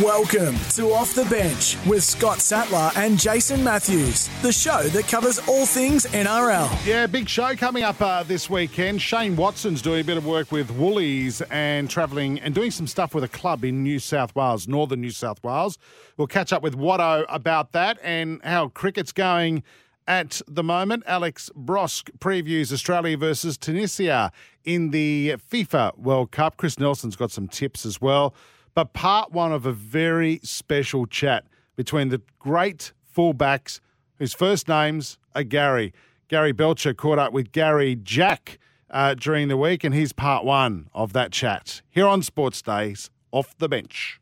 Welcome to Off the Bench with Scott Sattler and Jason Matthews, the show that covers all things NRL. Yeah, big show coming up uh, this weekend. Shane Watson's doing a bit of work with Woolies and travelling and doing some stuff with a club in New South Wales, northern New South Wales. We'll catch up with Watto about that and how cricket's going at the moment. Alex Brosque previews Australia versus Tunisia in the FIFA World Cup. Chris Nelson's got some tips as well but part one of a very special chat between the great fullbacks whose first names are Gary. Gary Belcher caught up with Gary Jack uh, during the week, and here's part one of that chat here on Sports Days off the bench.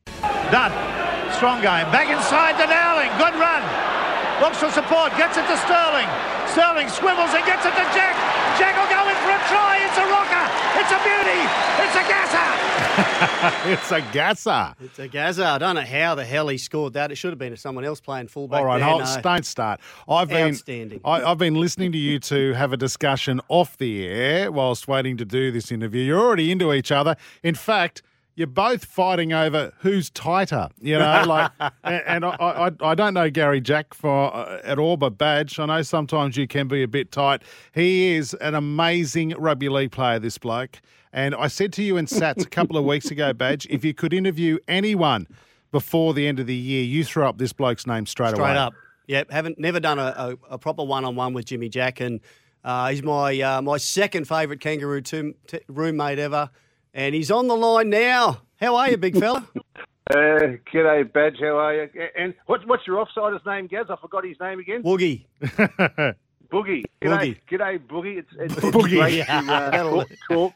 Done. Strong game. Back inside the Dowling. Good run. Looks for support. Gets it to Sterling. Sterling swivels and gets it to Jack. Jack will go in for a try. It's a rocker. It's a beauty. It's a gasser. it's a gasser. It's a gasser. I don't know how the hell he scored that. It should have been someone else playing fullback. All right, there. hold, No. don't start. I've been I, I've been listening to you two have a discussion off the air whilst waiting to do this interview. You're already into each other. In fact. You're both fighting over who's tighter, you know. Like, and, and I, I, I don't know Gary Jack for uh, at all, but Badge, I know sometimes you can be a bit tight. He is an amazing rugby league player, this bloke. And I said to you in Sats a couple of weeks ago, Badge, if you could interview anyone before the end of the year, you throw up this bloke's name straight, away. Straight up. Yep. Haven't never done a, a, a proper one on one with Jimmy Jack, and uh, he's my uh, my second favourite kangaroo roommate ever, and he's on the line now. How are you, big fella? Uh, g'day, Badge. How are you? And what's what's your offsider's name, Gaz? I forgot his name again. Woogie. Boogie. G'day, Boogie. G'day, Boogie. It's, it's, it's Boogie. great to uh, talk.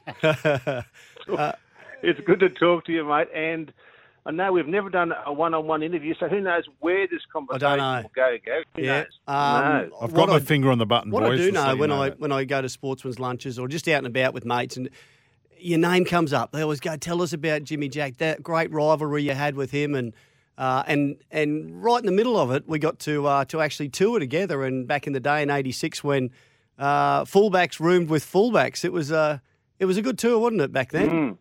talk. it's good to talk to you, mate. And I know we've never done a one-on-one interview, so who knows where this conversation know. will go, Gaz? Who Yeah. Um, No. I've What got my I- finger on the button, What boys. I do just so know when I that. when I go to sportsman's lunches or just out and about with mates and your name comes up, they always go, "Tell us about Jimmy Jack, that great rivalry you had with him." And uh, and and right in the middle of it, we got to uh, to actually tour together. And back in the day in '86, when uh, fullbacks roomed with fullbacks, it was uh, it was a good tour, wasn't it? Back then. Mm.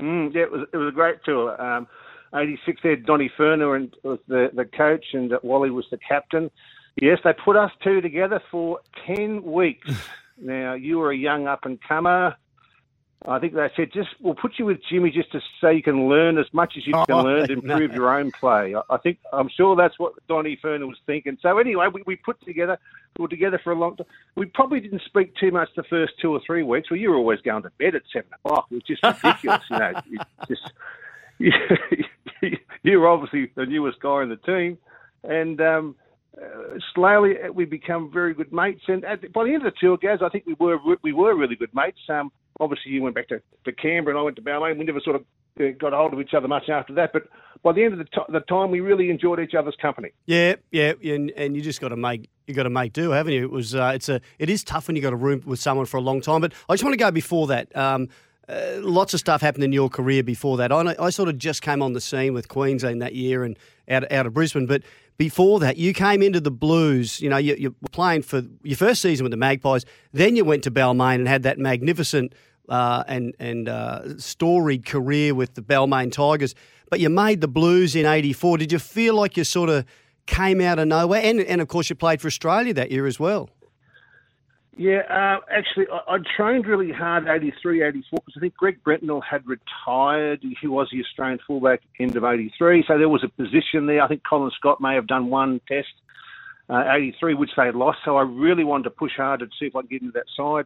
Mm, yeah, it was it was a great tour. Um, 86 there, Donny Furner and was the, the coach, and uh, Wally was the captain. Yes, they put us two together for 10 weeks. now, you were a young up and comer. I think they said, just we'll put you with Jimmy just to so you can learn as much as you can Oh, learn to no. improve your own play. I, I think I'm sure that's what Donny Furner was thinking. So anyway, we, we put together, we were together for a long time. We probably didn't speak too much the first two or three weeks. Well, you were always going to bed at seven o'clock. It was just ridiculous, you know. Just you were obviously the newest guy in the team, and um, uh, slowly uh, we become very good mates. And at, by the end of the tour, Gaz, I think we were we were really good mates. Um, obviously, you went back to, to Canberra, and I went to Balmain. We never sort of uh, got hold of each other much after that. But by the end of the, t- the time, we really enjoyed each other's company. Yeah, yeah, and, and you just got to make you got to make do, haven't you? It was uh, it's a it is tough when you got a room with someone for a long time. But I just want to go before that. Um, uh, lots of stuff happened in your career before that. I, I sort of just came on the scene with Queensland that year and out out of Brisbane, but. Before that, you came into the Blues. You know, you, you were playing for your first season with the Magpies. Then you went to Balmain and had that magnificent uh, and and uh, storied career with the Balmain Tigers. But you made the Blues in '84. Did you feel like you sort of came out of nowhere? And and of course, you played for Australia that year as well. Yeah, uh, actually, I, I trained really hard 83, 84 because I think Greg Brentnall had retired. He was the Australian fullback end of 83, so there was a position there. I think Colin Scott may have done one test, uh, 83, which they lost. So I really wanted to push hard to see if I could get into that side.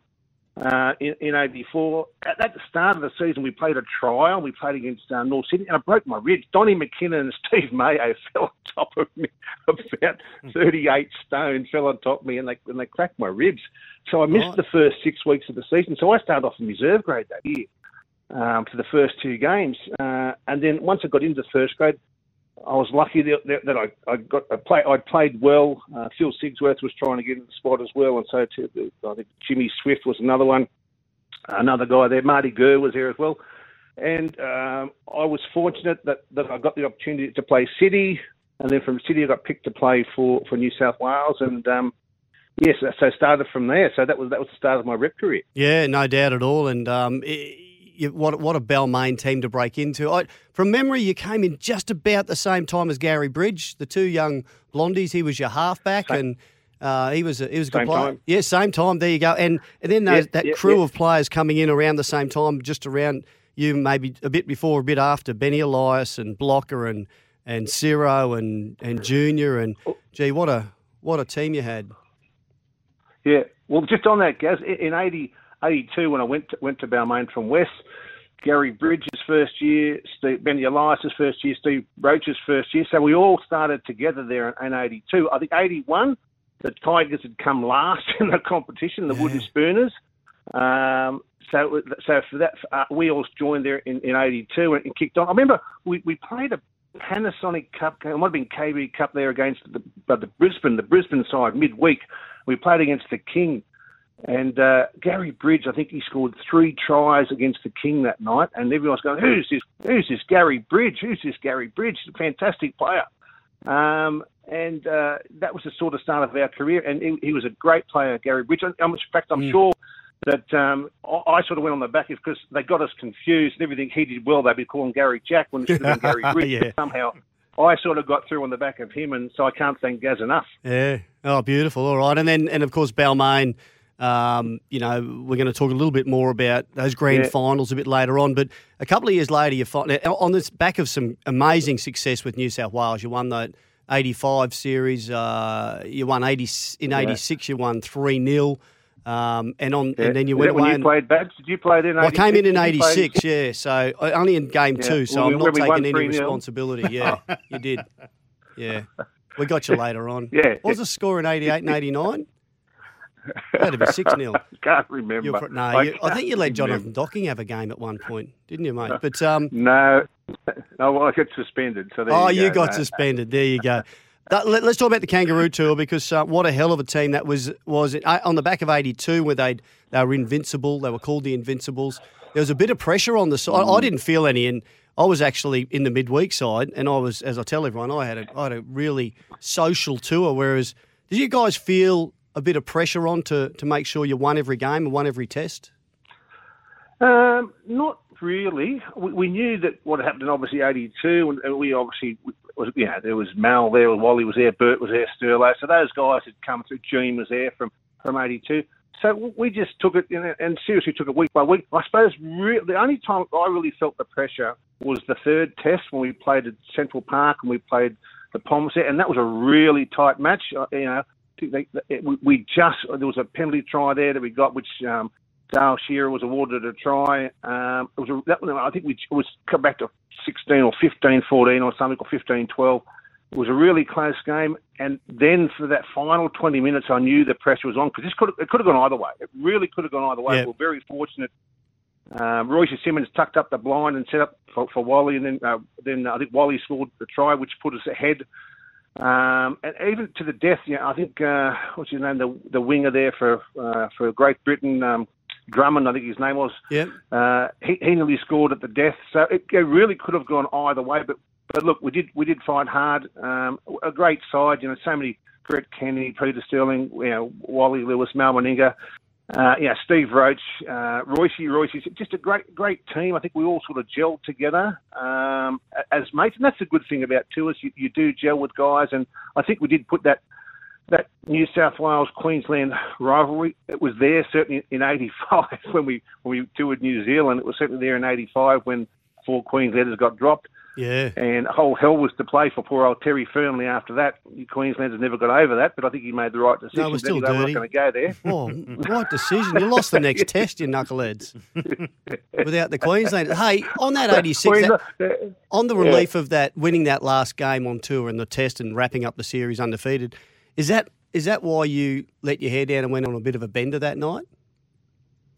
Uh, in, in 84, at, at the start of the season, we played a trial. We played against uh, North Sydney, and I broke my ribs. Donnie McKinnon and Steve Mayo fell on top of me, about 38 stone, fell on top of me, and they and they cracked my ribs. So I missed Right. the first six weeks of the season. So I started off in reserve grade that year. um, for the first two games. Uh, and then once I got into first grade, I was lucky that, that, I, I got play I played well. Uh, Phil Sigsworth was trying to get in the spot as well, and so too, I think Jimmy Swift was another one, another guy there. Marty Gurr was there as well, and um, I was fortunate that, that I got the opportunity to play City, and then from City I got picked to play for, for New South Wales, and um, yes, so started from there. So that was that was the start of my rep career. Yeah, no doubt at all, and. Um, it, you, what what a Balmain team to break into. I, from memory, you came in just about the same time as Gary Bridge, the two young blondies. He was your halfback, same. and uh, he was a, he was a good same player. Time. Yeah, same time. There you go. And and then those, that crew of players coming in around the same time, just around you, maybe a bit before, a bit after. Benny Elias and Blocker and and Ciro and and Junior and gee, what a what a team you had. Yeah. Well, just on that, Gaz, in 80, 82 when I went to, went to Balmain from West. Gary Bridges' first year, Steve, Benny Elias' first year, Steve Roach's first year. So we all started together there in, in 82. I think 81, the Tigers had come last in the competition, the yeah. Wooden Spooners. Um, so, so for that, uh, we all joined there in, in 82 and, and, kicked on. I remember we, we played a Panasonic Cup, game, it might have been KB Cup there against the, the Brisbane, the Brisbane side midweek. We played against the King and uh, Gary Bridge, I think he scored three tries against the King that night, and everyone's going, "Who's this? Who's this Gary Bridge? Who's this Gary Bridge? a fantastic player." Um, and uh, that was the sort of start of our career. And he, he was a great player, Gary Bridge. In fact, I'm mm. sure that um, I, sort of went on the back of because they got us confused and everything he did well. They'd be calling Gary Jack when it should have been Gary Bridge. yeah. Somehow I sort of got through on the back of him, and so I can't thank Gaz enough. Yeah. Oh, beautiful. All right. And then, and of course, Balmain um, you know, we're going to talk a little bit more about those grand yeah. finals a bit later on. But a couple of years later, you find on this back of some amazing success with New South Wales, you won that 85 series. Uh, you won 80 in 86. Yeah. You won three 0 um, and on, yeah. and then you Is went when away. you and, played Babs? Did you play then? Well, I came in in '86, yeah. So only in game two, so I'm not taking any responsibility. Yeah, you did. Yeah, we got you later on. Yeah. What was the score in '88 and '89? That'd be 6 0. can't remember. No, I, you, I, think you let Jonathan Docking have a game at one point, didn't you, mate? But um, No. No, well, I got suspended. So oh, you, you got no. suspended. There you go. That, let, us talk about the Kangaroo Tour because uh, what a hell of a team that was. Was it uh, on the back of '82 where they they were invincible? They were called the Invincibles. There was a bit of pressure on the side. Mm. I, I didn't feel any, and I was actually in the midweek side, and I was, as I tell everyone, I had a, I had a really social tour. Whereas, did you guys feel a bit of pressure on to, to make sure you won every game and won every test? Um, not really. We, we, knew that what happened in obviously '82, and we obviously was you know there was Mal there, Wally was there, Bert was there, Sterlo. So those guys had come through. Gene was there from from '82. So we just took it you know, and seriously took it week by week. I suppose re- the only time I really felt the pressure was the third test when we played at Central Park and we played the Poms there, and that was a really tight match. Uh, you know, they, we just there was a penalty try there that we got, which um, Dale Shearer was awarded a try. Um, it was a, that, I think we it was come back to 16 or 15, 14 or something, or 15, 12. It was a really close game, and then for that final 20 minutes, I knew the pressure was on because this could it could have gone either way. It really could have gone either way. We are very fortunate. Um, Royce Simmons tucked up the blind and set up for, for Wally, and then uh, then I think Wally scored the try, which put us ahead. Um, and even to the death, you know, I think uh, what's his name, the the winger there for uh, for Great Britain, um, Drummond, I think his name was. Yeah. Uh, he, he nearly scored at the death, so it, it, really could have gone either way. But but look, we did we did fight hard. Um, a great side, you know, so many Brett Kenny, Peter Sterling, you know, Wally Lewis, Mal Meninga, uh, yeah, Steve Roach, uh, Royce, Royce, just a great, great team. I think we all sort of gelled together um, as mates, and that's the good thing about tours. You, you do gel with guys, and I think we did put that that New South Wales Queensland rivalry. It was there certainly in '85 when we when we toured New Zealand. It was certainly there in '85 when four Queenslanders got dropped. Yeah. And whole hell was to play for poor old Terry Fearnley after that. Queenslanders never got over that, but I think he made the right decision. No, we're still dirty. We're not going to go there. Oh, right decision. You lost the next test, you knuckleheads. Without the Queenslanders. Hey, on that 86, that, uh, on the relief yeah. of that, winning that last game on tour and the test and wrapping up the series undefeated, is that is that why you let your hair down and went on a bit of a bender that night?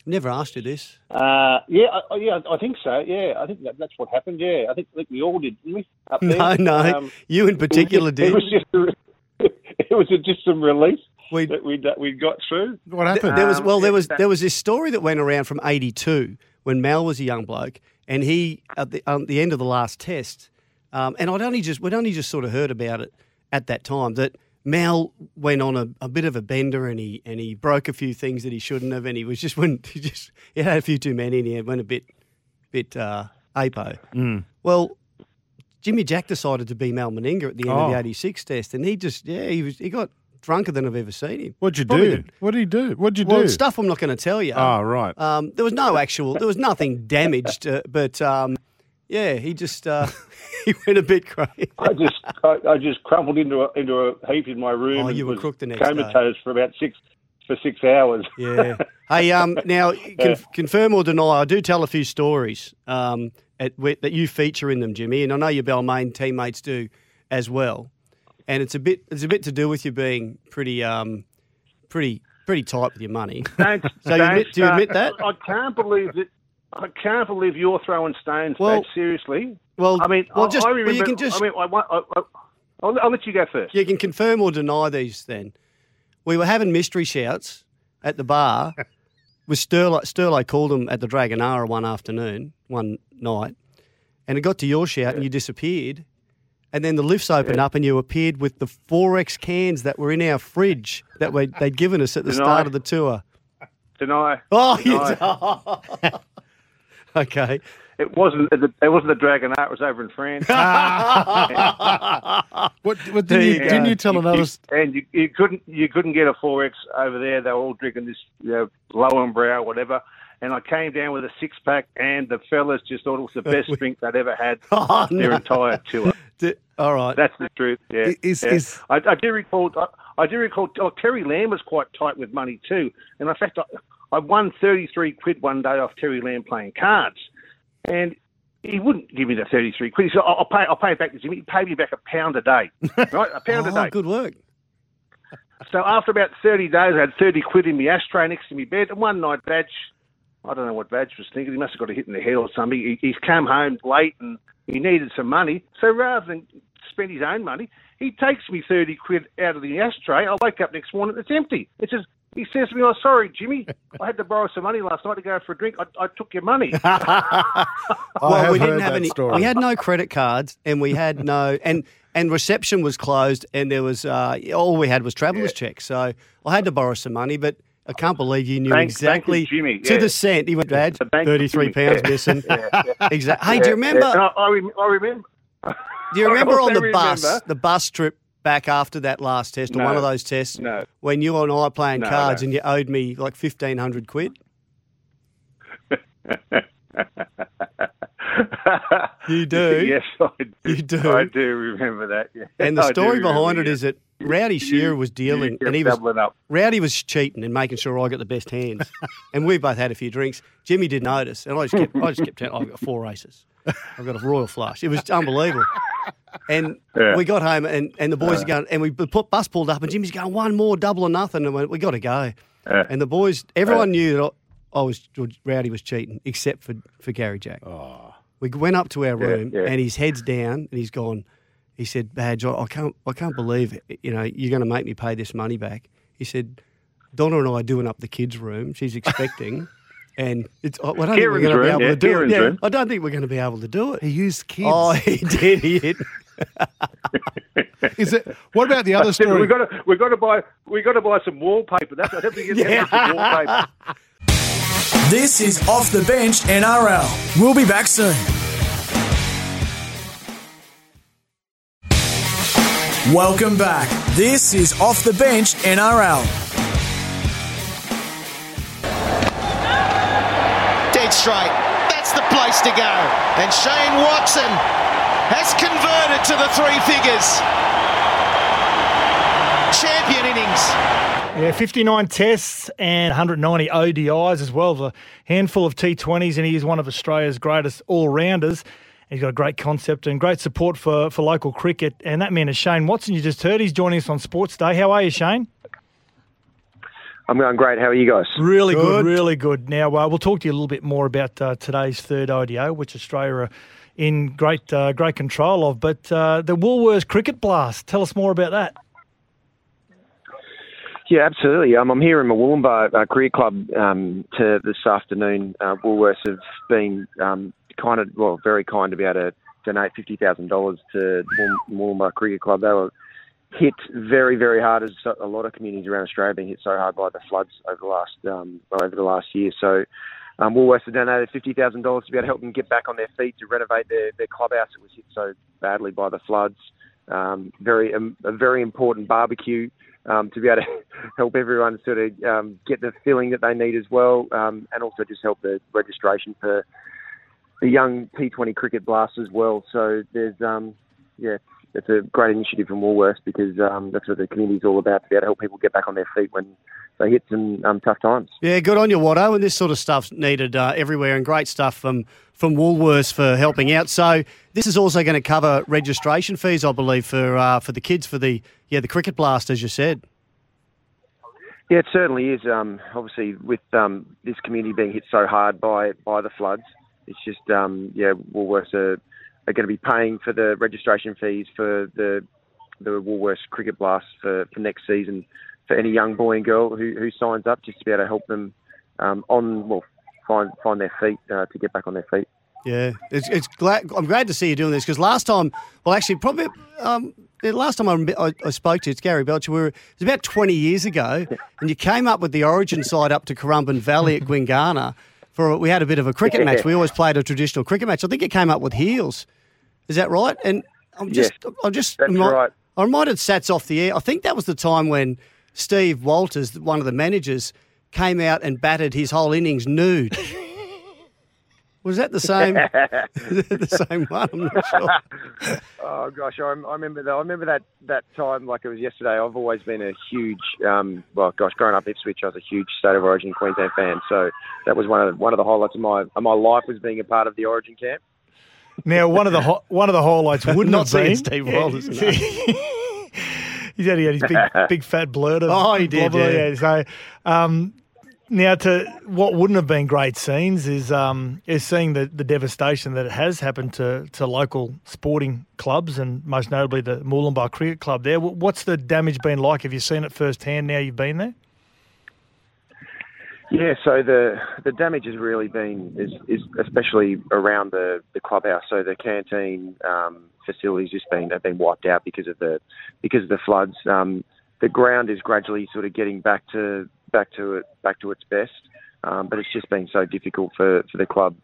Never asked you this. Uh, yeah, I, yeah, I think so. Yeah, I think that, that's what happened. Yeah, I think, I think we all did, didn't we? Up there? No, no. Um, you in particular it did. was just, it was just, a, it was just some relief We- that we that we got through. What happened? There was Um, well, there was there was this story that went around from '82 when Mal was a young bloke, and he at the, um, the end of the last test, um, and I'd only just we'd only just sort of heard about it at that time that Mal went on a, a bit of a bender and he and he broke a few things that he shouldn't have, and he was just when he just he had a few too many and he went a bit bit uh, apo. Well. Jimmy Jack decided to be Mal Meninga at the end of Oh. the '86 test, and he just yeah he was he got drunker than I've ever seen him. What'd you Probably do? the- What did he do? What'd you do? well, do? stuff I'm not going to tell you. Oh, right. Um, there was no actual, there was nothing damaged, uh, but um, yeah, he just uh, he went a bit crazy. I just I, I just crumpled into a into a heap in my room. Oh, you were was crook the next day. comatose for about six for six hours. Yeah. Hey, um, now con- confirm or deny? I do tell a few stories um, at, that you feature in them, Jimmy, and I know your Balmain teammates do as well. And it's a bit, it's a bit to do with you being pretty, um, pretty, pretty tight with your money. Don't, So you admit- do you admit that? I can't believe that. I can't believe you're throwing stones. Well- Well, seriously. Well, I mean, well, I, just I well, remember. you can just I mean, I, I, I, I'll, I'll let you go first. You can confirm or deny these then. We were having mystery shouts at the bar with Sterlo. Sterlo called them at the Dragonara one afternoon, one night, and it got to your shout and you disappeared. And then the lifts opened up and you appeared with the 4X cans that were in our fridge that we, they'd given us at the Deny. start of the tour. Deny. Oh, you Deny. Okay. It wasn't. It wasn't the Dragonara. It was over in France. What, what didn't, you, you didn't you tell another? s- and you, you couldn't you couldn't get a four X over there. They were all drinking this you know, low and brow, whatever. And I came down with a six pack, and the fellas just thought it was the best drink they'd ever had Oh, their no. entire tour. D- All right. That's the truth. Yeah. Is- yeah. is- I, I do recall. I, I do recall. Oh, Terry Lamb was quite tight with money too, and in fact, I, I won thirty three quid one day off Terry Lamb playing cards, and he wouldn't give me the thirty three quid. He said, "I'll pay. I'll pay it back to Jimmy." He paid me back a pound a day, right? A pound a oh, day. good work. So after about 30 days, I had 30 quid in my ashtray next to my bed. And one night, Badge, I don't know what Badge was thinking. He must have got a hit in the head or something. He, he's come home late and he needed some money. So rather than spend his own money, he takes me 30 quid out of the ashtray. I wake up next morning, it's empty. It says, he says to me, oh, sorry, Jimmy, I had to borrow some money last night to go for a drink. I, I took your money. I well, have we didn't heard have any. story. We had no credit cards, and we had no and and reception was closed, and there was uh, all we had was travellers checks. So I had to borrow some money, but I can't believe you knew Thank- thank you, exactly Jimmy, to yeah. the cent. He went, Dad, thirty-three pounds yeah. missing. Yeah, yeah. Exactly. Hey, do you remember? And I, I, rem- I remember. Do you remember on also the bus, the bus trip back after that last test, or No. one of those tests, No. when you and I were playing No, cards and you owed me like fifteen hundred quid? You do? yes, I do. You do? I do remember that. Yeah. And the I story behind it yeah. is that Rowdy Shearer was dealing, and he was up. Rowdy was cheating and making sure I got the best hands, and we both had a few drinks. Jimmy didn't notice, and I just kept, I just kept telling, I've got four aces, I've got a royal flush. It was unbelievable. And Yeah. we got home, and, and the boys are going, and we put bus pulled up, and Jimmy's going one more, double or nothing, and we, we got to go. Yeah. And the boys, everyone knew that I, I was Rowdy was cheating, except for for Gary Jack. We went up to our room, yeah. and his head's down, and he's gone. He said, "Badge, I I can't, I can't believe it. You know, you're going to make me pay this money back." He said, "Donna and I are doing up the kids' room. She's expecting, and it's. I don't think we're going to be able yeah, to do Kieran's it. Yeah. I don't think we're going to be able to do it." He used kids. Oh, he did. He did. Is it? What about the other Said, story? We've got to we got to buy we got to buy some wallpaper. That's I have to get Yeah. some wallpaper. This is Off the Bench NRL. We'll be back soon. Welcome back. This is Off the Bench NRL. Straight. That's the place to go. And Shane Watson has converted to the three figures. Champion innings. Yeah, 59 tests and 190 ODIs as well. A handful of T20s, and he is one of Australia's greatest all rounders. He's got a great concept and great support for, for local cricket. And that man is Shane Watson. You just heard he's joining us on Sports Day. How are you, Shane? I'm going great. How are you guys? Really good, Good. really good. Now, uh, we'll talk to you a little bit more about uh, today's third ODI, which Australia are in great uh, great control of. But uh, the Woolworths Cricket Blast, tell us more about that. Yeah, absolutely. Um, I'm here in Murwillumbah uh, Career Club um, to this afternoon. Uh, Woolworths have been um, kind of, well, very kind to be able to donate $50,000 to Wool- Murwillumbah Cricket Club. They were hit very, very hard as a lot of communities around Australia have been hit so hard by the floods over the last um, over the last year. So um, Woolworths have donated $50,000 to be able to help them get back on their feet to renovate their, their clubhouse that was hit so badly by the floods. Um, very um, a very important barbecue um, to be able to help everyone sort of um, get the feeling that they need as well, um, and also just help the registration for the young T20 cricket blast as well. So there's um, yeah, it's a great initiative from Woolworths because um, that's what the community is all about to be able to help people get back on their feet when they hit some um, tough times. Yeah, good on you, Watto. And this sort of stuff's needed uh, everywhere, and great stuff from from Woolworths for helping out. So this is also going to cover registration fees, I believe, for uh, for the kids for the yeah the cricket blast, as you said. Yeah, it certainly is. Um, obviously, with um, this community being hit so hard by, by the floods, it's just um, yeah, Woolworths are, are going to be paying for the registration fees for the the Woolworths Cricket Blast for, for next season for any young boy and girl who, who signs up, just to be able to help them um, on well find find their feet uh, to get back on their feet. Yeah, it's, it's glad. I'm glad to see you doing this because last time, well, actually, probably um, the last time I, I, I spoke to you, it's Gary Belcher. We were, it was about 20 years ago, and you came up with the Origin side up to Currumbin Valley at Gwinganna. For we had a bit of a cricket match. We always played a traditional cricket match. I think it came up with heels. Is that right? And I'm just, Yes, I'm just, that's remi- right. I reminded Sats off the air. I think that was the time when Steve Walters, one of the managers, came out and batted his whole innings nude. Was that the same? the same one? I'm not sure. Oh gosh, I, I remember that. I remember that that time like it was yesterday. I've always been a huge, um, well, gosh, growing up in Ipswich, I was a huge State of Origin Queensland fan. So that was one of the, one of the highlights of my of my life was being a part of the Origin camp. Now, one of the hi- one of the highlights wouldn't Not have been Steve Walters, no. He's had, he had his big, big fat blurt. of Oh, he did, blubber, yeah. So, um, now to what wouldn't have been great scenes is um, is seeing the, the devastation that it has happened to, to local sporting clubs and most notably the Murwillumbah Cricket Club. There, what's the damage been like? Have you seen it firsthand? Now you've been there. Yeah, so the the damage has really been is, is especially around the, the clubhouse. So the canteen um, facilities just been have been wiped out because of the because of the floods. Um, the ground is gradually sort of getting back to back to it back to its best, um, but it's just been so difficult for, for the club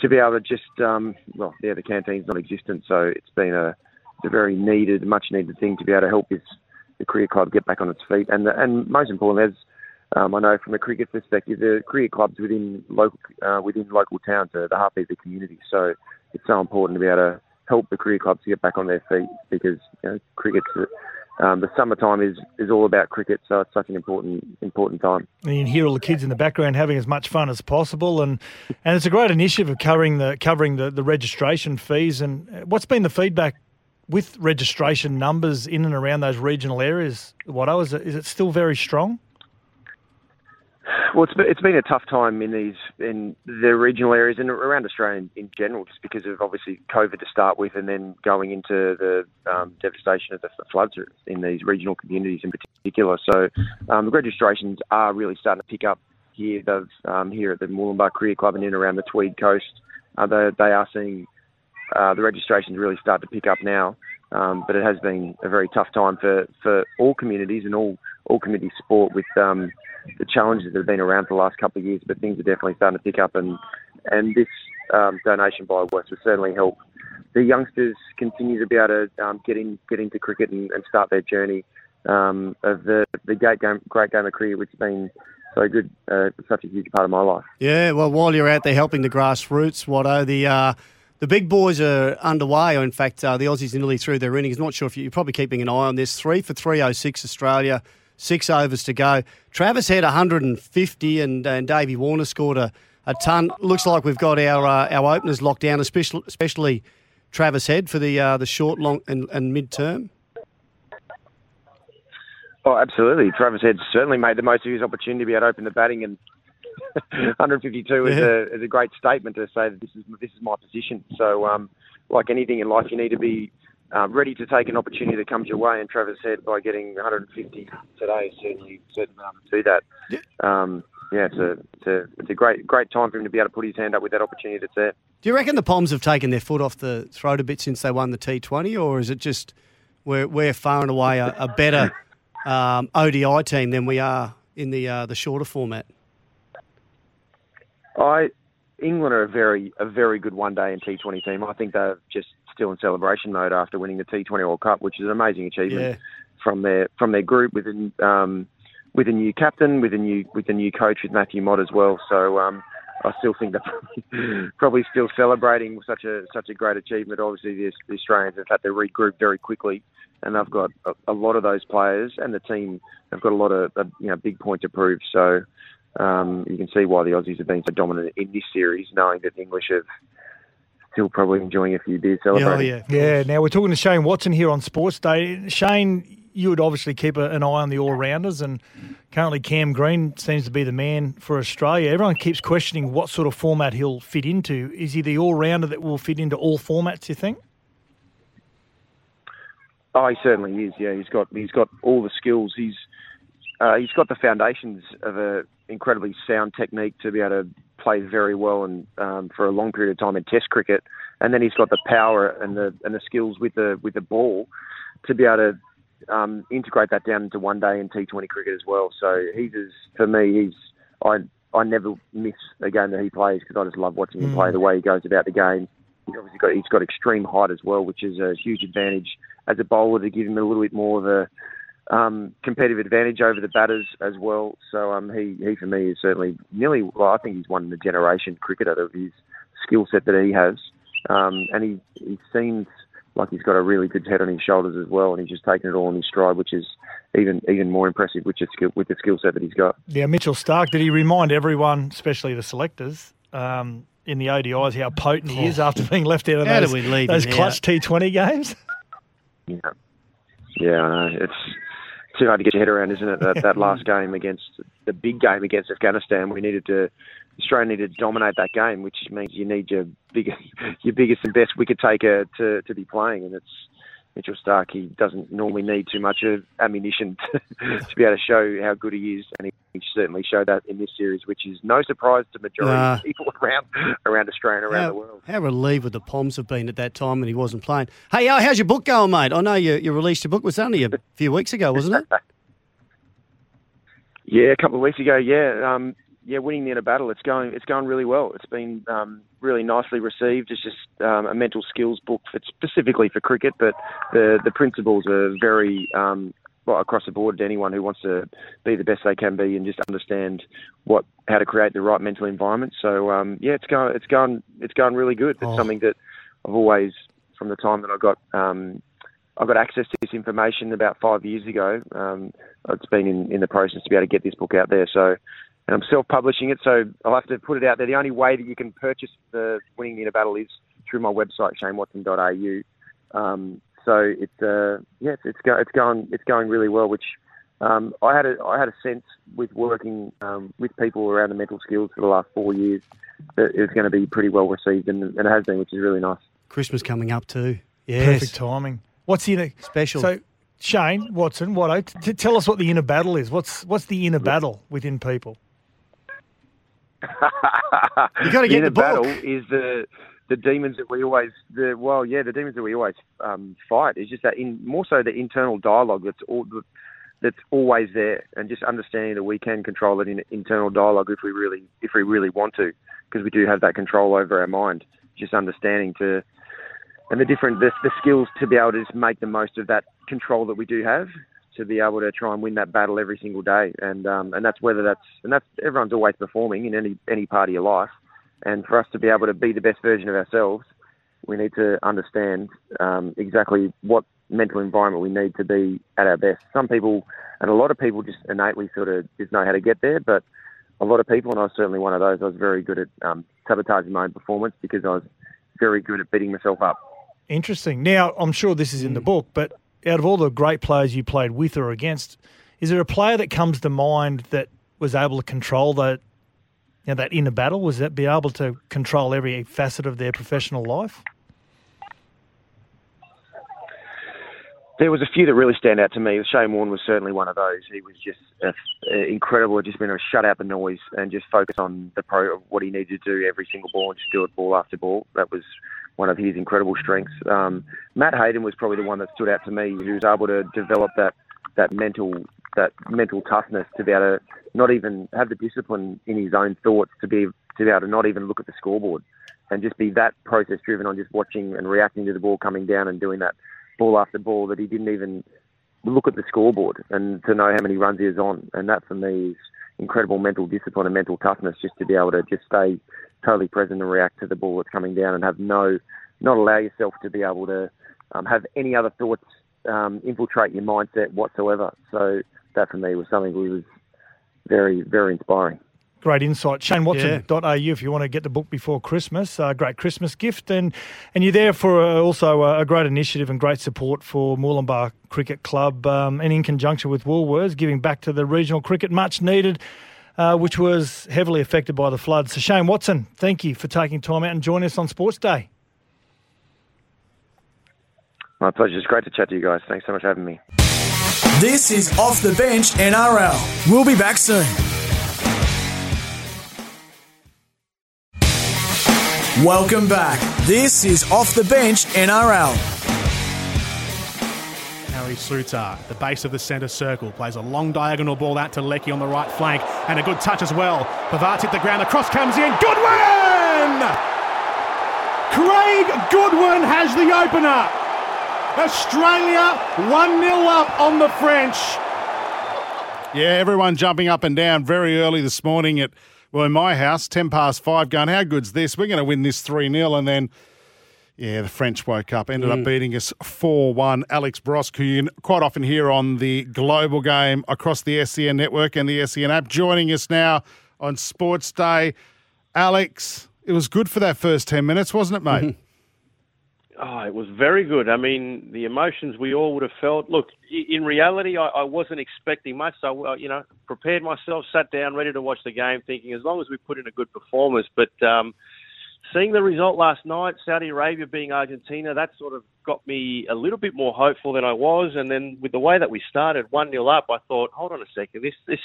to be able to just um, well, yeah, the canteen's non-existent, so it's been a, a very needed, much needed thing to be able to help this the cricket club get back on its feet, and and most importantly, as um, I know from a cricket perspective, the cricket clubs within local uh, within local towns are the heartbeat of the community. So it's so important to be able to help the cricket clubs get back on their feet because you know, cricket's um, the summertime is, is all about cricket, so it's such an important important time. And you can hear all the kids in the background having as much fun as possible, and and it's a great initiative of covering the covering the, the registration fees. And what's been the feedback with registration numbers in and around those regional areas? What is it? Is it still very strong? Well, it's been, it's been a tough time in these in the regional areas and around Australia in, in general, just because of obviously COVID to start with, and then going into the um, devastation of the floods in these regional communities in particular. So um, the registrations are really starting to pick up here. Um, here at the Murwillumbah Career Club and in around the Tweed Coast, uh, they, they are seeing uh, the registrations really start to pick up now. Um, but it has been a very tough time for, for all communities and all all community sport with um, the challenges that have been around for the last couple of years. But things are definitely starting to pick up, and and this um, donation by West will certainly help the youngsters continue to be able to um, get in get into cricket and, and start their journey um, of the the great game great game of cricket, which has been so good, uh, such a huge part of my life. Yeah, well, while you're out there helping the grassroots, Watto, the uh, the big boys are underway. In fact, uh, the Aussies are nearly through their innings. Not sure if you, you're probably keeping an eye on this. Three for 306 Australia, six overs to go. Travis had 150 and, and Davey Warner scored a, a ton. Looks like we've got our uh, our openers locked down, especially, especially Travis Head for the uh, the short, long, and, and mid term. Oh, absolutely. Travis Head certainly made the most of his opportunity to be able to open the batting, and 152 is, a, is a great statement to say that this is this is my position. So, um, like anything in life, you need to be um, ready to take an opportunity that comes your way. And Travis said by getting 150 today, certainly certainly to do that. Um, yeah, it's a, it's a it's a great great time for him to be able to put his hand up with that opportunity that's there. Do you reckon the Poms have taken their foot off the throat a bit since they won the T20, or is it just we're, we're far and away a, a better um, ODI team than we are in the uh, the shorter format? I England are a very a very good one day and T Twenty team. I think they're just still in celebration mode after winning the T Twenty World Cup, which is an amazing achievement Yeah. from their from their group with a, um, with a new captain, with a new with a new coach with Matthew Mott as well. So um, I still think they're probably, probably still celebrating such a such a great achievement. Obviously, the, the Australians have had to regroup very quickly, and they've got a, a lot of those players, and the team have got a lot of uh, you know big point to prove. So um, you can see why the Aussies have been so dominant in this series, knowing that the English have still probably enjoying a few beers Oh celebrating. yeah, Yeah, now we're talking to Shane Watson here on Sports Day. Shane, you would obviously keep an eye on the all rounders, and currently Cam Green seems to be the man for Australia. Everyone keeps questioning what sort of format he'll fit into. Is he the all rounder that will fit into all formats, you think? Oh, he certainly is. Yeah, he's got he's got all the skills. He's uh, he's got the foundations of a incredibly sound technique to be able to play very well and um, for a long period of time in Test cricket, and then he's got the power and the and the skills with the with the ball to be able to um, integrate that down into one day and T20 cricket as well. So he's as for me, he's I I never miss a game that he plays because I just love watching him play the way he goes about the game. He's obviously got he's got extreme height as well, which is a huge advantage as a bowler to give him a little bit more of a um, competitive advantage over the batters as well. So um, he he for me is certainly nearly well, I think he's one in the generation cricketer of his skill set that he has, um, and he he seems like he's got a really good head on his shoulders as well, and he's just taking it all in his stride, which is even even more impressive with the skill with the skill set that he's got. Yeah, Mitchell Starc, did he remind everyone, especially the selectors, um, in the ODIs, how potent he is after being left out of Oh. How those, we leave those him clutch T20 games? Yeah, yeah, I know. it's too hard to get your head around, isn't it? That that last game against the big game against Afghanistan, we needed to Australia needed to dominate that game, which means you need your biggest your biggest and best wicket taker to to be playing, and it's. Mitchell Starc, he doesn't normally need too much of ammunition to, to be able to show how good he is, and he, certainly showed that in this series, which is no surprise to majority Nah. of people around around Australia and around How, the world. how relieved would the Poms have been at that time when he wasn't playing? Hey, how's your book going, mate? I know you, you released your book. It was only a few weeks ago, wasn't it? Yeah, a couple of weeks ago. Yeah, um, yeah, winning the inner battle. It's going. It's going really well. It's been um, really nicely received. It's just um, a mental skills book for, specifically for cricket, but the the principles are very um, well across the board to anyone who wants to be the best they can be and just understand what how to create the right mental environment. So um, yeah, it's going. It's going. It's going really good. It's Oh. something that I've always, from the time that I got. Um, I got access to this information about five years ago. Um, it's been in, in the process to be able to get this book out there. So, and I'm self-publishing it, so I'll have to put it out there. The only way that you can purchase the Winning the Inner Battle is through my website, shanewatson.au. Um, so it's uh, yeah, it's, it's, go, it's going it's going really well. Which um, I had a I had a sense with working um, with people around the mental skills for the last four years that it was going to be pretty well received, and, and it has been, which is really nice. Christmas coming up too. Yes. Perfect timing. What's the inner Special. So, Shane Watson, what? T- tell us what the inner battle is. What's what's the inner battle within people? You gotta get inner the book. battle is the the demons that we always the well yeah the demons that we always um, fight is just that in more so the internal dialogue that's all that's always there and just understanding that we can control it in, internal dialogue if we really if we really want to because we do have that control over our mind just understanding to and the different the, the skills to be able to just make the most of that control that we do have to be able to try and win that battle every single day. And um, and that's whether that's and that's everyone's always performing in any any part of your life. And for us to be able to be the best version of ourselves we need to understand um, exactly what mental environment we need to be at our best. Some people and a lot of people just innately sort of just know how to get there but a lot of people and I was certainly one of those I was very good at um, sabotaging my own performance because I was very good at beating myself up. Interesting. Now, I'm sure this is in the book, but out of all the great players you played with or against, Is there a player that comes to mind that was able to control that, you know, that inner battle? Was that be able to control every facet of their professional life? There was a few that really stand out to me. Shane Warne was certainly one of those. He was just uh, incredible. Just been able to shut out the noise and just focus on the pro what he needed to do every single ball and just do it ball after ball. That was one of his incredible strengths. Um, Matt Hayden was probably the one that stood out to me. He was able to develop that that mental that mental toughness to be able to not even have the discipline in his own thoughts to be to be able to not even look at the scoreboard and just be that process driven on just watching and reacting to the ball coming down and doing that ball after ball that he didn't even look at the scoreboard and to know how many runs he was on. And that for me is incredible mental discipline and mental toughness just to be able to just stay totally present and react to the ball that's coming down and have no, not allow yourself to be able to um, have any other thoughts um, infiltrate your mindset whatsoever. So that for me was something that was very, very inspiring. Great insight. ShaneWatson.au if you want to get the book before Christmas. Uh, great Christmas gift. And and you're there for uh, also a, a, great initiative and great support for Mooloolaba Cricket Club um, and in conjunction with Woolworths, giving back to the regional cricket much needed, uh, which was heavily affected by the floods. So, Shane Watson, thank you for taking time out and joining us on Sports Day. My pleasure. It's great to chat to you guys. Thanks so much for having me. This is Off the Bench NRL. We'll be back soon. Welcome back. This is Off the Bench NRL. Souttar, the base of the centre circle, plays a long diagonal ball out to Leckie on the right flank, and a good touch as well. Pavard's hit the ground, the cross comes in. Goodwin! Craig Goodwin has the opener. Australia 1 0 up on the French. Yeah, everyone jumping up and down very early this morning at well, in my house, 10 past five, going, how good's this? We're going to win this 3 0. And then, yeah, the French woke up, ended mm. up beating us 4 1. Alex Brosque, who you quite often hear on the global game across the SEN network and the SEN app, joining us now on Sports Day. Alex, it was good for that first 10 minutes, wasn't it, mate? Oh, it was very good. I mean, the emotions we all would have felt. Look, in reality, I, I wasn't expecting much. So, uh, you know, prepared myself, sat down, ready to watch the game, thinking as long as we put in a good performance. But um, seeing the result last night, Saudi Arabia being Argentina, that sort of got me a little bit more hopeful than I was. And then with the way that we started, one 0 up, I thought, hold on a second, this this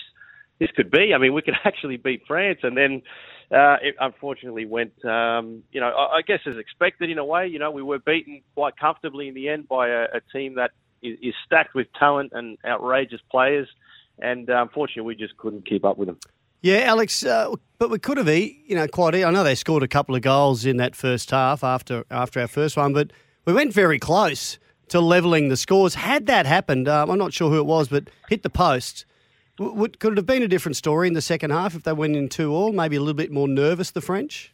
this could be. I mean, we could actually beat France, and then uh, it unfortunately went. Um, you know, I, I, guess as expected in a way. You know, we were beaten quite comfortably in the end by a, a team that is, is, stacked with talent and outrageous players, and uh, unfortunately, we just couldn't keep up with them. Yeah, Alex, uh, but we could have, you know, quite. I know they scored a couple of goals in that first half after after our first one, but we went very close to levelling the scores. Had that happened, um, I'm not sure who it was, but hit the post would, could it have been a different story in the second half if they went in two all? Maybe a little bit more nervous, the French.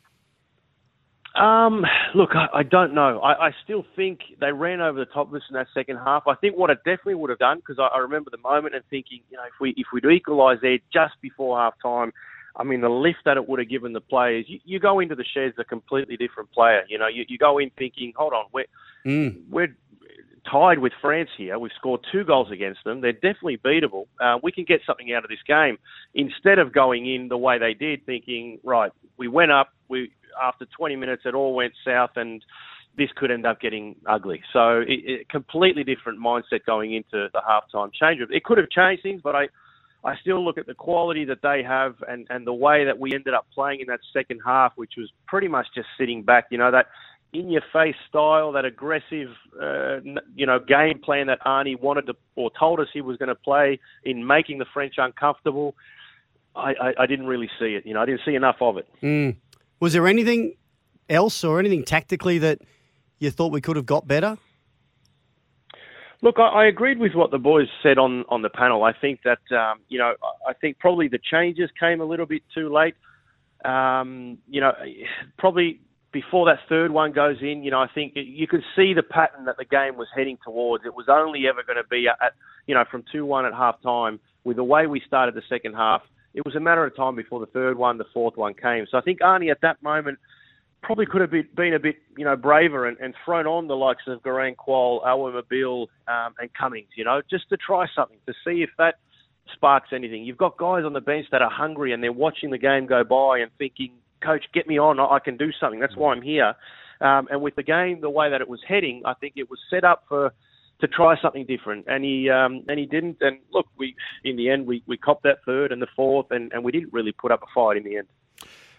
Um, look, I, I don't know. I, I still think they ran over the top of us in that second half. I think what it definitely would have done because I, I remember the moment and thinking, you know, if we if we'd equalise there just before half time, I mean, the lift that it would have given the players. You, you go into the sheds a completely different player. You know, you, you go in thinking, hold on, we're mm. we're tied with France here. We've scored two goals against them. They're definitely beatable. Uh, we can get something out of this game instead of going in the way they did, thinking, right, we went up. We after 20 minutes, it all went south, and this could end up getting ugly. So, it, it, completely different mindset going into the halftime change. It could have changed things, but I. I still look at the quality that they have and, and the way that we ended up playing in that second half, which was pretty much just sitting back. You know, that in your face style, that aggressive, uh, you know, game plan that Arnie wanted to or told us he was going to play in making the French uncomfortable. I, I, I, didn't really see it. You know, I didn't see enough of it. Mm. Was there anything else or anything tactically that you thought we could have got better? Look, I, I agreed with what the boys said on on the panel. I think that um, you know, I think probably the changes came a little bit too late. Um, you know, probably before that third one goes in, you know, I think you could see the pattern that the game was heading towards. It was only ever going to be at, you know, from two-one at half time. With the way we started the second half, it was a matter of time before the third one, the fourth one came. So I think Arnie at that moment probably could have been a bit, you know, braver and, and thrown on the likes of Garang Kuol, Awer Mabil, um, and Cummings, you know, just to try something to see if that sparks anything. You've got guys on the bench that are hungry and they're watching the game go by and thinking, "Coach, get me on. I can do something. That's why I'm here." Um, and with the game the way that it was heading, I think it was set up for to try something different, and he um, and he didn't. And look, we in the end we, we copped that third and the fourth, and, and we didn't really put up a fight in the end.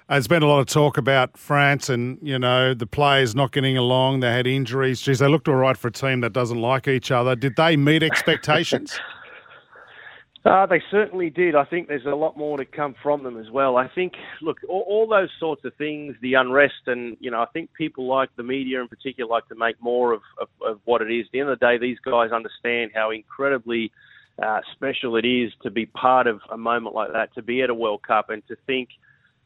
There's been a lot of talk about France and, you know, the players not getting along. They had injuries. Geez, they looked all right for a team that doesn't like each other. Did they meet expectations? Uh, they certainly did. I think there's a lot more to come from them as well. I think, look, all, all those sorts of things, the unrest, and you know, I think people like the media in particular like to make more of, of, of what it is. At the end of the day, these guys understand how incredibly uh, special it is to be part of a moment like that, to be at a World Cup, and to think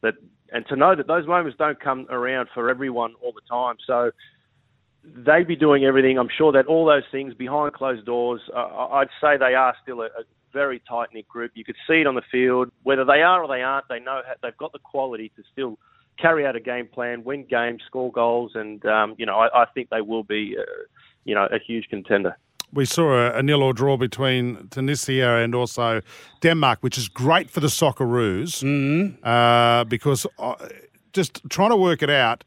that, and to know that those moments don't come around for everyone all the time. So they'd be doing everything. I'm sure that all those things behind closed doors, uh, I'd say they are still a, a very tight knit group. You could see it on the field. Whether they are or they aren't, they know how, they've got the quality to still carry out a game plan, win games, score goals, and um, you know I, I, think they will be, uh, you know, a huge contender. We saw a, a, nil or draw between Tunisia and also Denmark, which is great for the Socceroos mm-hmm. uh, because uh, just trying to work it out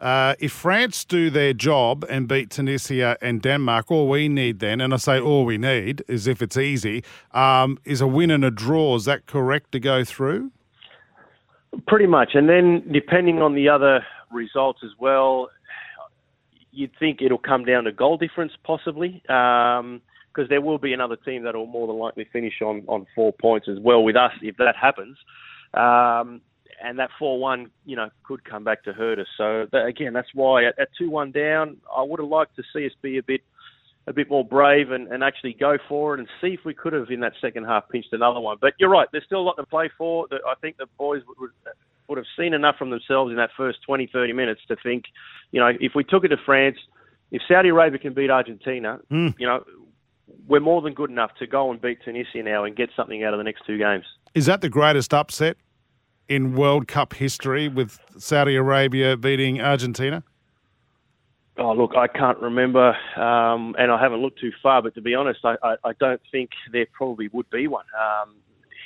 uh, if France do their job and beat Tunisia and Denmark, all we need then, and I say all we need is if it's easy, um, is a win and a draw. Is that correct to go through? Pretty much. And then depending on the other results as well, you'd think it'll come down to goal difference possibly. Um, because there will be another team that will more than likely finish on, on four points as well with us if that happens. Um, and that four-one, you know, could come back to hurt us. So that, again, that's why at, at two-one down, I would have liked to see us be a bit, a bit more brave and, and actually go for it and see if we could have in that second half pinched another one. But you're right, there's still a lot to play for. I think the boys would, would would have seen enough from themselves in that first 20, 30 minutes to think, you know, if we took it to France, if Saudi Arabia can beat Argentina, mm. you know, we're more than good enough to go and beat Tunisia now and get something out of the next two games. Is that the greatest upset in World Cup history with Saudi Arabia beating Argentina? Oh, look, I can't remember, um, and I haven't looked too far. But to be honest, I, I, I don't think there probably would be one. Um,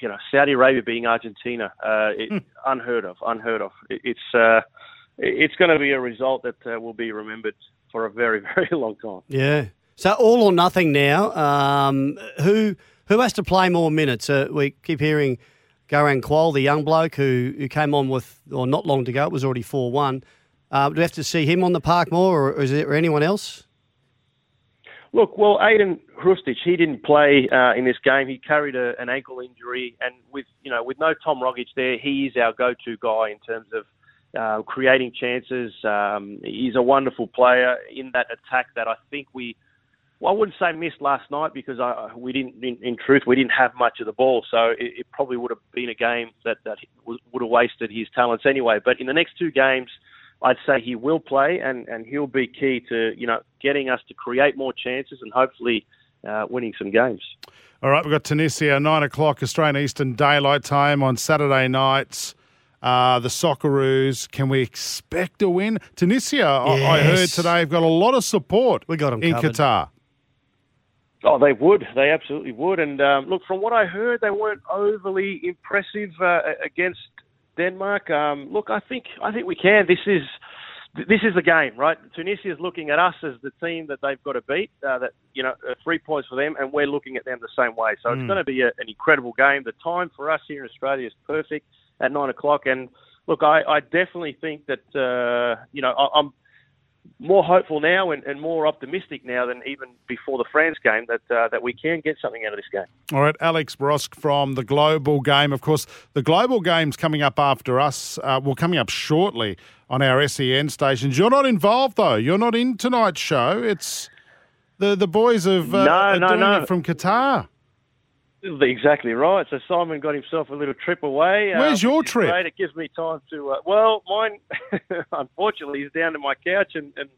you know, Saudi Arabia beating Argentina, uh, it, hmm. unheard of, unheard of. It, it's uh, it's going to be a result that uh, will be remembered for a very, very long time. Yeah. So all or nothing now. Um, who who has to play more minutes? Uh, we keep hearing Garang Kuol, the young bloke who, who came on with, or not long to go, it was already 4 1. Uh, do we have to see him on the park more, or is there anyone else? Look, well, Ajdin Hrustic, he didn't play uh, in this game. He carried a, an ankle injury, and with you know with no Tom Rogic there, he is our go-to guy in terms of uh, creating chances. Um, he's a wonderful player in that attack that I think we well, I wouldn't say missed last night because I, we didn't. In, in, truth, we didn't have much of the ball, so it, it probably would have been a game that that would have wasted his talents anyway. But in the next two games, I'd say he will play, and and he'll be key to you know getting us to create more chances and hopefully uh, winning some games. All right, we've got Tunisia nine o'clock Australian Eastern Daylight Time on Saturday nights. Uh, the Socceroos, can we expect a win? Tunisia, yes. I, I heard today, have got a lot of support. We got them in covered. Qatar. Oh, they would. They absolutely would. And um, look, from what I heard, they weren't overly impressive uh, against Denmark. Um, look, I think I think we can. This is this is the game, right? Tunisia is looking at us as the team that they've got to beat. Uh, that you know, uh, three points for them, and we're looking at them the same way. So mm. it's going to be a, an incredible game. The time for us here in Australia is perfect at nine o'clock. And look, I, I definitely think that uh, you know I, I'm more hopeful now and, and, more optimistic now than even before the France game that uh, that we can get something out of this game. All right, Alex Brosque from the Global Game. Of course, the Global Game's coming up after us. Uh, well, coming up shortly on our SEN stations. You're not involved though. You're not in tonight's show. It's the the boys of uh, no, no, doing no. it from Qatar. Exactly right. So Simon got himself a little trip away. Where's uh, your trip? Great. It gives me time to. Uh, well, mine, unfortunately, is down to my couch and, and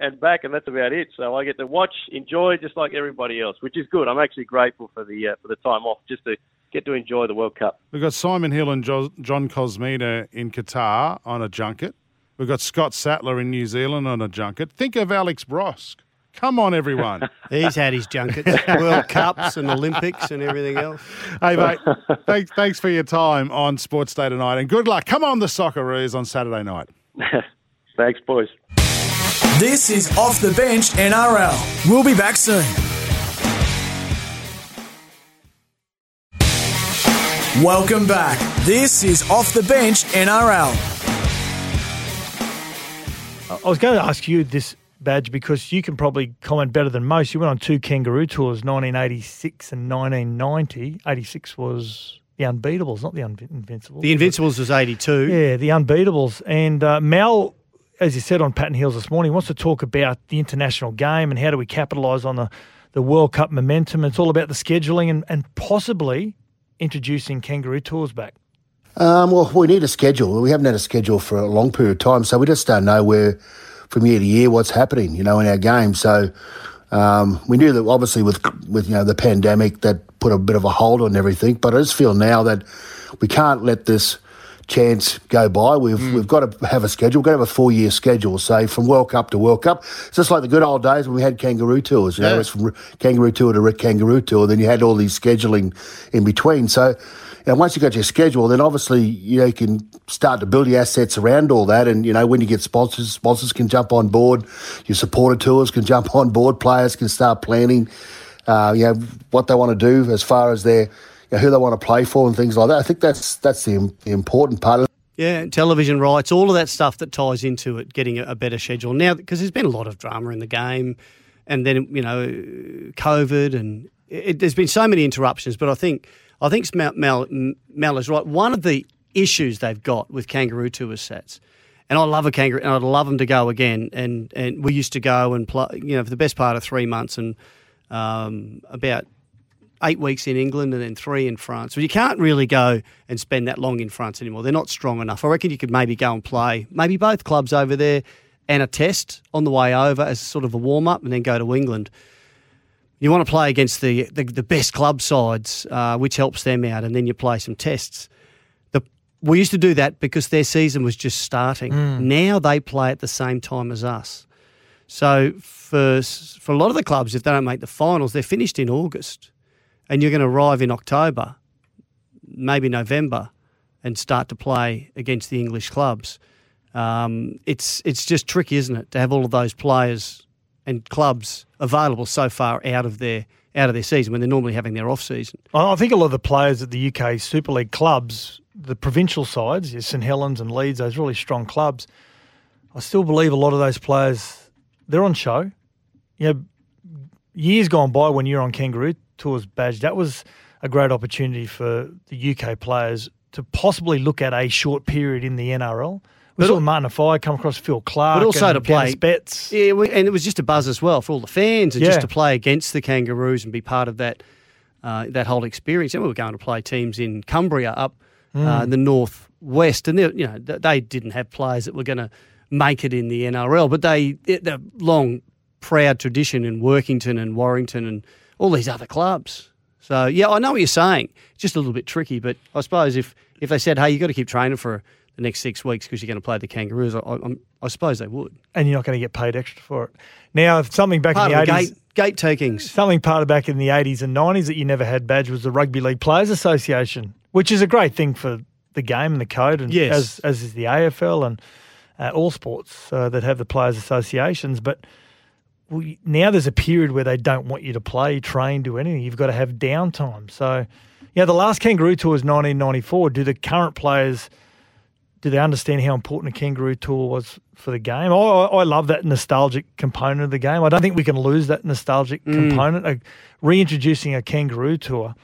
and back, and that's about it. So I get to watch, enjoy, just like everybody else, which is good. I'm actually grateful for the uh, for the time off, just to get to enjoy the World Cup. We've got Simon Hill and jo- John Kosmina in Qatar on a junket. We've got Scott Sattler in New Zealand on a junket. Think of Alex Brosque Come on, everyone. He's had his junkets, World Cups and Olympics and everything else. hey, mate, thanks, thanks for your time on Sports Day tonight, and good luck. Come on, the Socceroos on Saturday night. Thanks, boys. This is Off the Bench NRL. We'll be back soon. Welcome back. This is Off the Bench NRL. I was going to ask you this, Badge, because you can probably comment better than most. You went on two kangaroo tours, 1986 and 1990. 86 was the Unbeatables, not the Invincibles. The Invincibles was 82. Yeah, the Unbeatables. And uh, Mal, as you said on Patton Hills this morning, wants to talk about the international game and how do we capitalise on the, the World Cup momentum. It's all about the scheduling and, and possibly introducing kangaroo tours back. Um, well, we need a schedule. We haven't had a schedule for a long period of time, so we just don't know where, from year to year, what's happening. You know, in our game. So um, we knew that obviously with with you know the pandemic that put a bit of a hold on everything. But I just feel now that we can't let this chance go by. We've Hmm. we've got to have a schedule. We've got to have a four year schedule. Say from World Cup to World Cup. It's just like the good old days when we had kangaroo tours. You know, Yeah. it's from kangaroo tour to kangaroo tour. Then you had all these scheduling in between. So. Know, once you've got your schedule, then obviously you know you can start to build your assets around all that, and you know when you get sponsors, sponsors can jump on board, your supporter tours can jump on board, players can start planning, uh, you know what they want to do as far as their you know, who they want to play for and things like that. I think that's that's the, the important part Yeah, television rights, all of that stuff that ties into it, getting a, a better schedule. Now, because there's been a lot of drama in the game, and then, you know, COVID, and it, there's been so many interruptions. But I think I think Mel, Mel, Mel is right. One of the issues they've got with kangaroo tour sets, and I love a kangaroo, and I'd love them to go again. And, and we used to go and play, you know, for the best part of three months and um, about eight weeks in England and then three in France. But you can't really go and spend that long in France anymore. They're not strong enough. I reckon you could maybe go and play maybe both clubs over there and a test on the way over as sort of a warm up and then go to England. You want to play against the, the, the best club sides, uh, which helps them out, and then you play some tests. The, we used to do that because their season was just starting. Now they play at the same time as us. So for for a lot of the clubs, if they don't make the finals, they're finished in August, and you're going to arrive in October, maybe November, and start to play against the English clubs. Um, it's it's just tricky, isn't it, to have all of those players and clubs available so far out of their out of their season when they're normally having their off season. I think a lot of the players at the UK Super League clubs, the provincial sides, St Helens and Leeds, those really strong clubs, I still believe a lot of those players, they're on show. You know, years gone by when you're on Kangaroo Tours badge, that was a great opportunity for the UK players to possibly look at a short period in the NRL. We But saw Martin Offiah come across Phil Clarke, but also and to play Betts. Yeah, we- and it was just a buzz as well for all the fans, and Yeah. just to play against the Kangaroos and be part of that uh, that whole experience. And we were going to play teams in Cumbria up uh, Mm. in the northwest, and they, you know they didn't have players that were going to make it in the NRL, but they the long proud tradition in Workington and Warrington and all these other clubs. So yeah, I know what you're saying. Just a little bit tricky, but I suppose if if they said, hey, you got to keep training for the next six weeks because you're going to play the Kangaroos, I, I, I suppose they would. and you're not going to get paid extra for it. Now, if something back Part in the the 80s, gate, gate takings. something part of back in the 80s and 90s that you never had badge was the Rugby League Players Association, which is a great thing for the game and the code, and Yes. as as is the AFL and uh, all sports uh, that have the players associations. But we, now there's a period where they don't want you to play, train, do anything. You've got to have downtime. So, yeah, the last Kangaroo Tour was 1994. Do the current players do they understand how important a kangaroo tour was for the game? I, I love that nostalgic component of the game. I don't think we can lose that nostalgic Mm. component. Uh, reintroducing a kangaroo tour,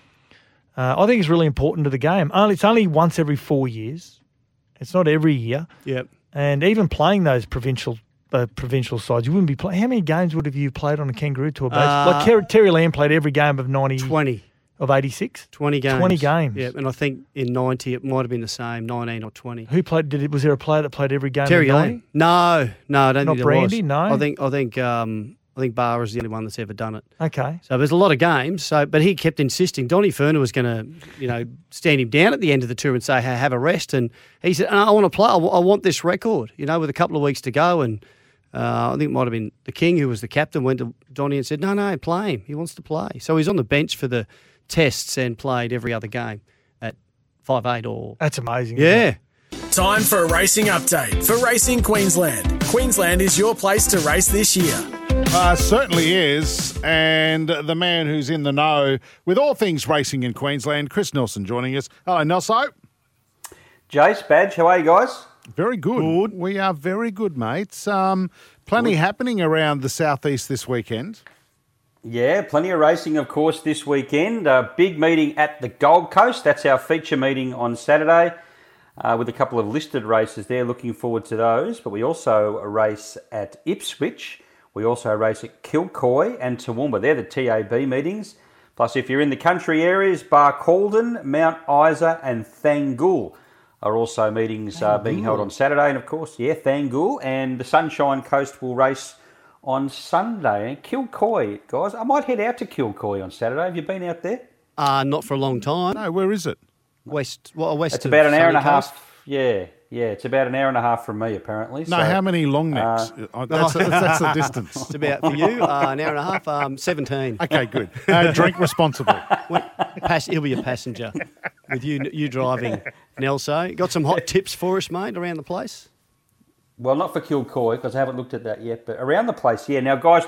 uh, I think is really important to the game. Only it's only once every four years. It's not every year. Yep. And even playing those provincial uh, provincial sides, you wouldn't be playing. How many games would have you played on a kangaroo tour? Base? Uh, like Terry, Terry Lamb played every game of ninety 20. Of eighty six. 20 games. 20 games. Yeah, and I think in 90 it might have been the same, 19 or 20. Who played? Did it? Was there a player that played every game? Terry of 90? Lane? No, no, I don't Not think there Brandy? was. No? I think I think um, I think Barr is the only one that's ever done it. Okay. So there's a lot of games. So, but he kept insisting. Donny Furner was going to, you know, stand him down at the end of the tour and say, "Hey, have a rest." And he said, "I want to play. I I want this record." You know, with a couple of weeks to go, and Uh, I think it might have been the King who was the captain went to Donny and said, "No, no, play him. He wants to play." So he's on the bench for the tests and played every other game at five eight or. That's amazing. Yeah. Time for a racing update for Racing Queensland. Queensland is your place to race this year. Uh, certainly is. And the man who's in the know with all things racing in Queensland, Chris Nelson, joining us. Hello, Nelson. Jace, Badge, how are you guys? Very good. We are very good, mates. Um, plenty happening around the southeast this weekend. Yeah, plenty of racing, of course, this weekend. A big meeting at the Gold Coast. That's our feature meeting on Saturday uh, with a couple of listed races there. Looking forward to those. But we also race at Ipswich. We also race at Kilcoy and Toowoomba. They're the TAB meetings. Plus, if you're in the country areas, Bar Barcaldine, Mount Isa, and Thangool are also meetings uh, being held on Saturday. And of course, yeah, Thangool and the Sunshine Coast will race on Sunday. And Kilcoy, guys, I might head out to Kilcoy on Saturday. Have you been out there? Uh, not for a long time. No, where is it? West, well, west. It's of about an hour and a Coast. half. Yeah, yeah, it's about an hour and a half from me, apparently. No, So, how many long necks? uh, Uh, that's, that's the distance. It's about for you uh, an hour and a half. Um, Seventeen. Okay, good. Uh, drink responsibly. Pass, he'll be a passenger with you. You driving, Nelso. Got some hot tips for us, mate, around the place. Well, not for Kilcoy because I haven't looked at that yet, but around the place, yeah. Now, guys,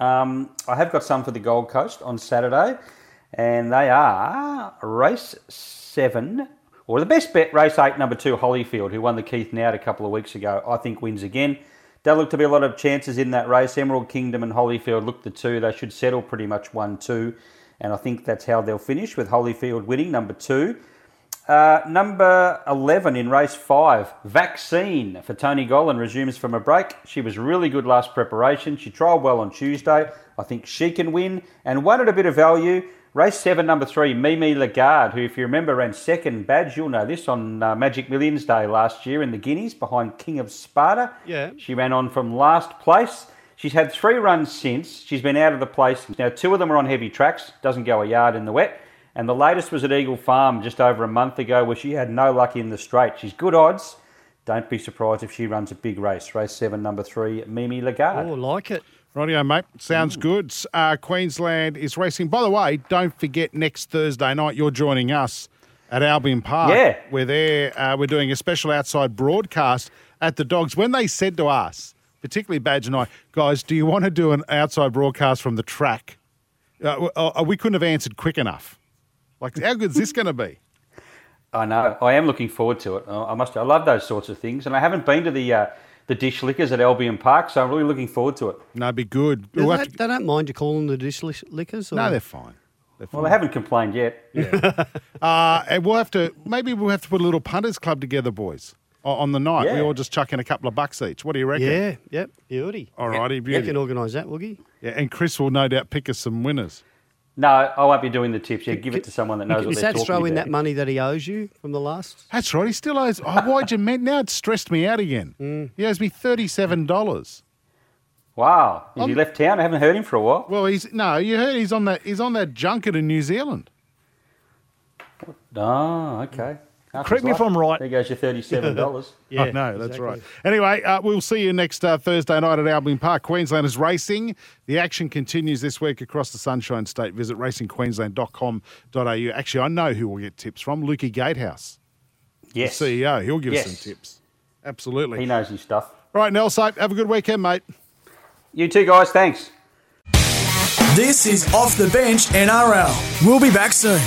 um, I have got some for the Gold Coast on Saturday, and they are race seven, or the best bet, race eight, number two, Hollyfield, who won the Keith Noud a couple of weeks ago. I think wins again. There look to be a lot of chances in that race. Emerald Kingdom and Hollyfield look the two. They should settle pretty much one two, and I think that's how they'll finish with Hollyfield winning number two. Uh, number 11 in race 5, Vaccine for Tony Gollan resumes from a break. She was really good last preparation. She trialled well on Tuesday. I think she can win. And one at a bit of value, race 7, number 3, Mimi Lagarde, who, if you remember, ran second badge. You'll know this on uh, Magic Millions Day last year in the Guineas behind King of Sparta. Yeah. She ran on from last place. She's had three runs since. She's been out of the place. Now, two of them are on heavy tracks, doesn't go a yard in the wet. And the latest was at Eagle Farm just over a month ago where she had no luck in the straight. She's good odds. Don't be surprised if she runs a big race. Race seven, number three, Mimi Lagarde. Oh, like it. Rightio, mate. Sounds good. Uh, Queensland is racing. By the way, don't forget next Thursday night you're joining us at Albion Park. Yeah. We're there. Uh, we're doing a special outside broadcast at the Dogs. When they said to us, particularly Badge and I, guys, do you want to do an outside broadcast from the track? Uh, uh, we couldn't have answered quick enough. Like, how good is this going to be? I know. I am looking forward to it. I must. I love those sorts of things, and I haven't been to the uh, the dish lickers at Albion Park, so I'm really looking forward to it. No, be good. They, We'll have don't- they don't mind you calling the dish li- lickers? Or? No, they're fine. They're Well, I haven't complained yet. Uh, and we'll have to maybe we'll have to put a little punters club together, boys, on the night. We all just chuck in a couple of bucks each. What do you reckon? Yeah, yep, beauty. All righty, You can organise that, Woogie. Yeah, and Chris will no doubt pick us some winners. No, I won't be doing the tips. Yeah, give it to someone that knows what Is they're that talking throw in about. that money that he owes you from the last? That's right. He still owes. Oh, why'd you meant? Now it's stressed me out again. Mm. He owes me thirty-seven dollars. Wow, has he left town? I haven't heard him for a while. Well, he's no. You heard he's on that. He's on that junket in New Zealand. Oh, okay. Half Correct his me if. I'm right. There goes your thirty-seven dollars. I know, that's right. Anyway, uh, we'll see you next uh, Thursday night at Albion Park. Queenslanders racing. The action continues this week across the Sunshine State. Visit racingqueensland.com.au. Actually, I know who will get tips from. Lukey Gatehouse, Yes. the CEO. He'll give us some tips. Absolutely. He knows his stuff. Right, Nelson, have a good weekend, mate. You too, guys. Thanks. This is Off the Bench NRL. We'll be back soon.